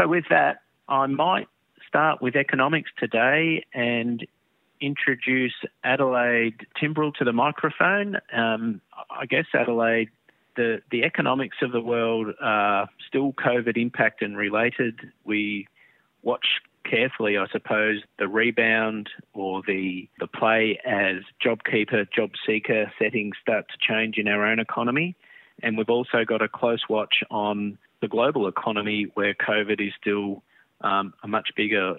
So, with that, I might start with economics today and introduce Adelaide Timbrell to the microphone. Um, I guess Adelaide, the, the economics of the world are still COVID impact and related. We watch carefully, I suppose, the rebound or the the play as JobKeeper, job seeker settings start to change in our own economy. And we've also got a close watch on the global economy where COVID is still um, a much bigger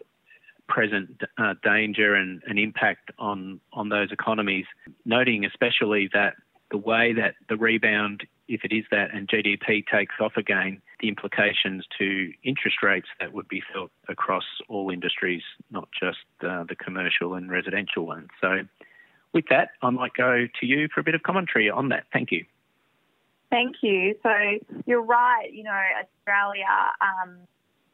present uh, danger and, and impact on, on those economies, noting especially that the way that the rebound, if it is that, and GDP takes off again, the implications to interest rates that would be felt across all industries, not just uh, the commercial and residential ones. So, with that, I might go to you for a bit of commentary on that. Thank you. Thank you. So you're right. You know, Australia um,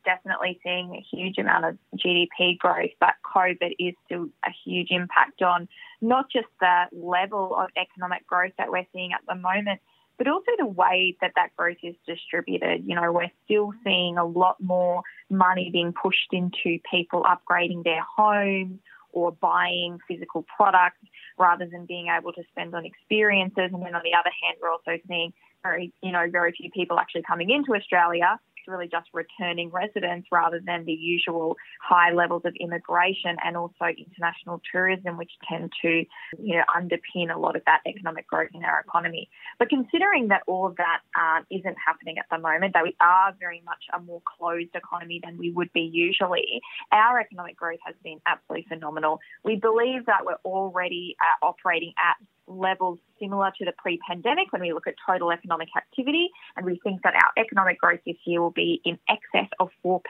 definitely seeing a huge amount of GDP growth, but COVID is still a huge impact on not just the level of economic growth that we're seeing at the moment, but also the way that that growth is distributed. You know, we're still seeing a lot more money being pushed into people upgrading their homes or buying physical products rather than being able to spend on experiences. And then on the other hand, we're also seeing very, you know, very few people actually coming into Australia really just returning residents rather than the usual high levels of immigration and also international tourism, which tend to you know, underpin a lot of that economic growth in our economy. But considering that all of that uh, not happening at the moment, that we are very much a more closed economy than we would be usually, our economic growth has been absolutely phenomenal. We believe that we're already uh, operating at levels similar to the pre pandemic when we look at total economic activity. And we think that our economic growth this year will be in excess of 4%,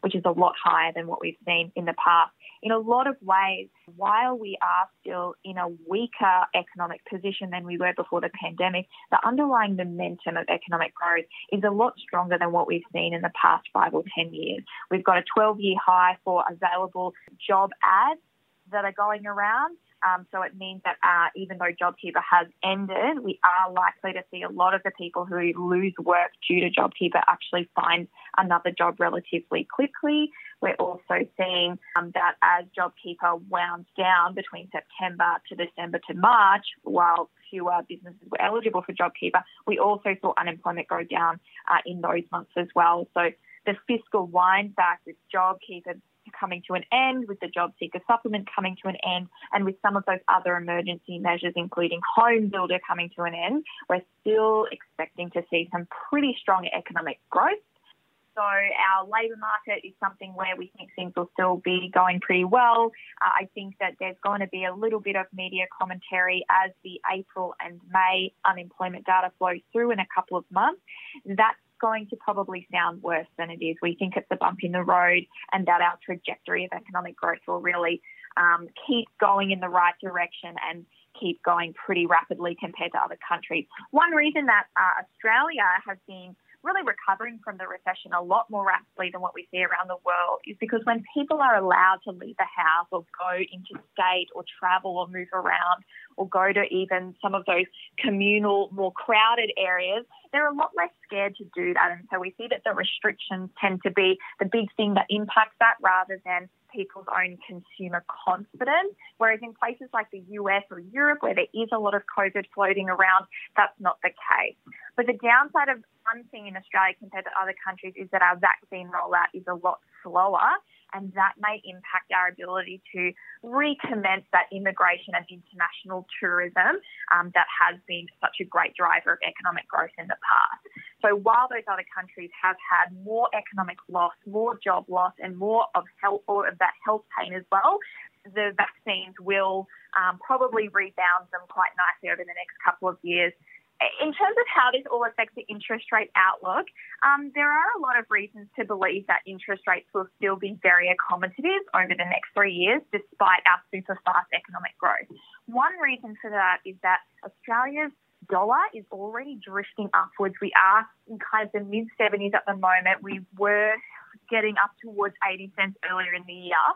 which is a lot higher than what we've seen in the past. In a lot of ways, while we are still in a weaker economic position than we were before the pandemic, the underlying momentum of economic growth is a lot stronger than what we've seen in the past five or 10 years. We've got a 12 year high for available job ads that are going around. Um, so it means that uh, even though JobKeeper has ended, we are likely to see a lot of the people who lose work due to JobKeeper actually find another job relatively quickly. We're also seeing um, that as JobKeeper wound down between September to December to March, while fewer businesses were eligible for JobKeeper, we also saw unemployment go down uh, in those months as well. So the fiscal wind back with JobKeeper coming to an end, with the job seeker supplement coming to an end, and with some of those other emergency measures, including home builder coming to an end, we're still expecting to see some pretty strong economic growth. So our labour market is something where we think things will still be going pretty well. Uh, I think that there's going to be a little bit of media commentary as the April and May unemployment data flows through in a couple of months. That's going to probably sound worse than it is. We think it's a bump in the road and that our trajectory of economic growth will really um, keep going in the right direction and keep going pretty rapidly compared to other countries. One reason that uh, Australia has been really recovering from the recession a lot more rapidly than what we see around the world is because when people are allowed to leave the house or go interstate or travel or move around or go to even some of those communal, more crowded areas, they're a lot less scared to do that. And so we see that the restrictions tend to be the big thing that impacts that rather than people's own consumer confidence. Whereas in places like the US or Europe, where there is a lot of COVID floating around, that's not the case. But the downside of one thing in Australia compared to other countries is that our vaccine rollout is a lot slower and that may impact our ability to recommence that immigration and international tourism um, that has been such a great driver of economic growth in the past. So while those other countries have had more economic loss, more job loss, and more of health or of that health pain as well, the vaccines will um, probably rebound them quite nicely over the next couple of years in terms of how this all affects the interest rate outlook, um, there are a lot of reasons to believe that interest rates will still be very accommodative over the next three years, despite our super fast economic growth. One reason for that is that Australia's dollar is already drifting upwards. We are in kind of the mid 70s at the moment. We were getting up towards 80 cents earlier in the year.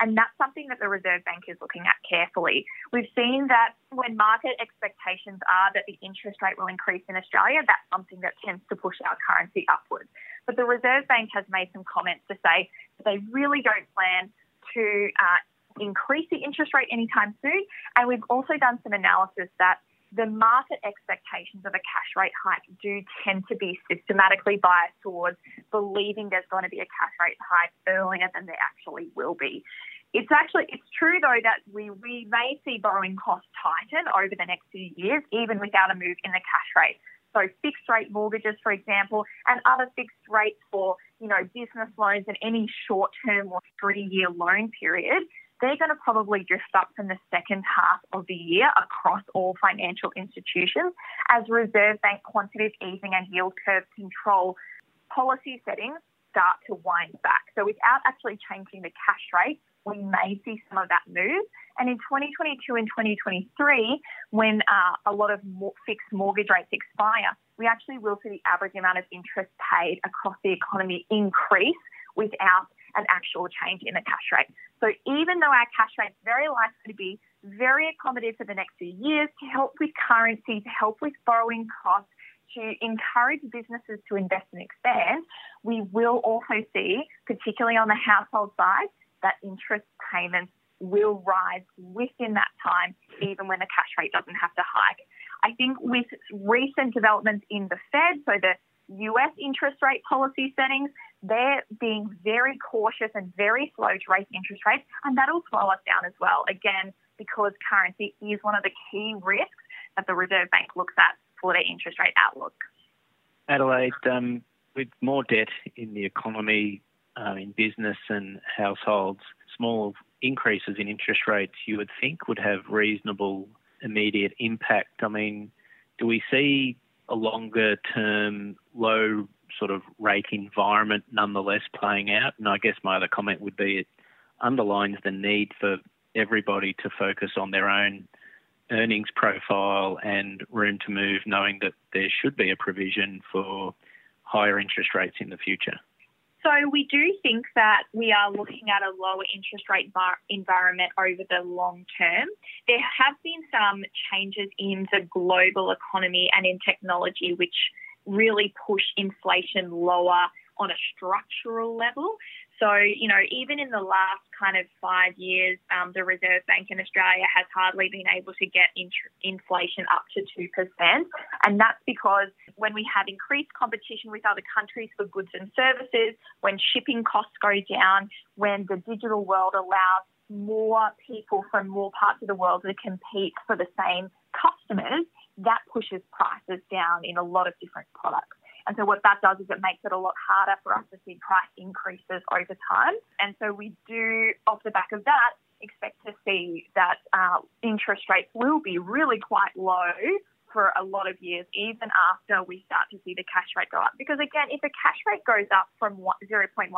And that's something that the Reserve Bank is looking at carefully. We've seen that when market expectations are that the interest rate will increase in Australia, that's something that tends to push our currency upwards. But the Reserve Bank has made some comments to say that they really don't plan to uh, increase the interest rate anytime soon. And we've also done some analysis that the market expectations of a cash rate hike do tend to be systematically biased towards believing there's going to be a cash rate hike earlier than there actually will be. It's actually it's true though that we, we may see borrowing costs tighten over the next few years, even without a move in the cash rate. So fixed rate mortgages, for example, and other fixed rates for you know business loans and any short term or three year loan period they're going to probably drift up from the second half of the year across all financial institutions as Reserve Bank quantitative easing and yield curve control policy settings start to wind back. So without actually changing the cash rate, we may see some of that move. And in 2022 and 2023, when uh, a lot of fixed mortgage rates expire, we actually will see the average amount of interest paid across the economy increase without an actual change in the cash rate. So even though our cash rate is very likely to be very accommodative for the next few years to help with currency, to help with borrowing costs, to encourage businesses to invest and expand, we will also see, particularly on the household side, that interest payments will rise within that time, even when the cash rate doesn't have to hike. I think with recent developments in the Fed, so the US interest rate policy settings, they're being very cautious and very slow to raise interest rates, and that'll slow us down as well. Again, because currency is one of the key risks that the Reserve Bank looks at for their interest rate outlook. Adelaide, um, with more debt in the economy, um, in business and households, small increases in interest rates you would think would have reasonable immediate impact. I mean, do we see a longer term low sort of rate environment nonetheless playing out. And I guess my other comment would be it underlines the need for everybody to focus on their own earnings profile and room to move, knowing that there should be a provision for higher interest rates in the future. So we do think that we are looking at a lower interest rate bar- environment over the long term. There have been some changes in the global economy and in technology which really push inflation lower on a structural level. So, you know, even in the last kind of five years, um, the Reserve Bank in Australia has hardly been able to get in- inflation up to 2%. And that's because when we have increased competition with other countries for goods and services, when shipping costs go down, when the digital world allows more people from more parts of the world to compete for the same customers, that pushes prices down in a lot of different products. And so what that does is it makes it a lot harder for us to see price increases over time. And so we do, off the back of that, expect to see that uh, interest rates will be really quite low for a lot of years, even after we start to see the cash rate go up. Because again, if the cash rate goes up from 0.1%,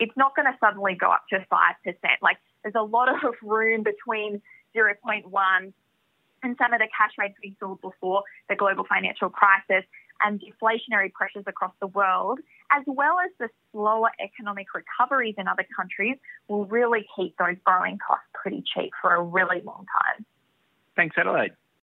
it's not going to suddenly go up to 5%. Like there's a lot of room between 0.1 and some of the cash rates we saw before the global financial crisis and deflationary pressures across the world, as well as the slower economic recoveries in other countries, will really keep those borrowing costs pretty cheap for a really long time. Thanks, Adelaide.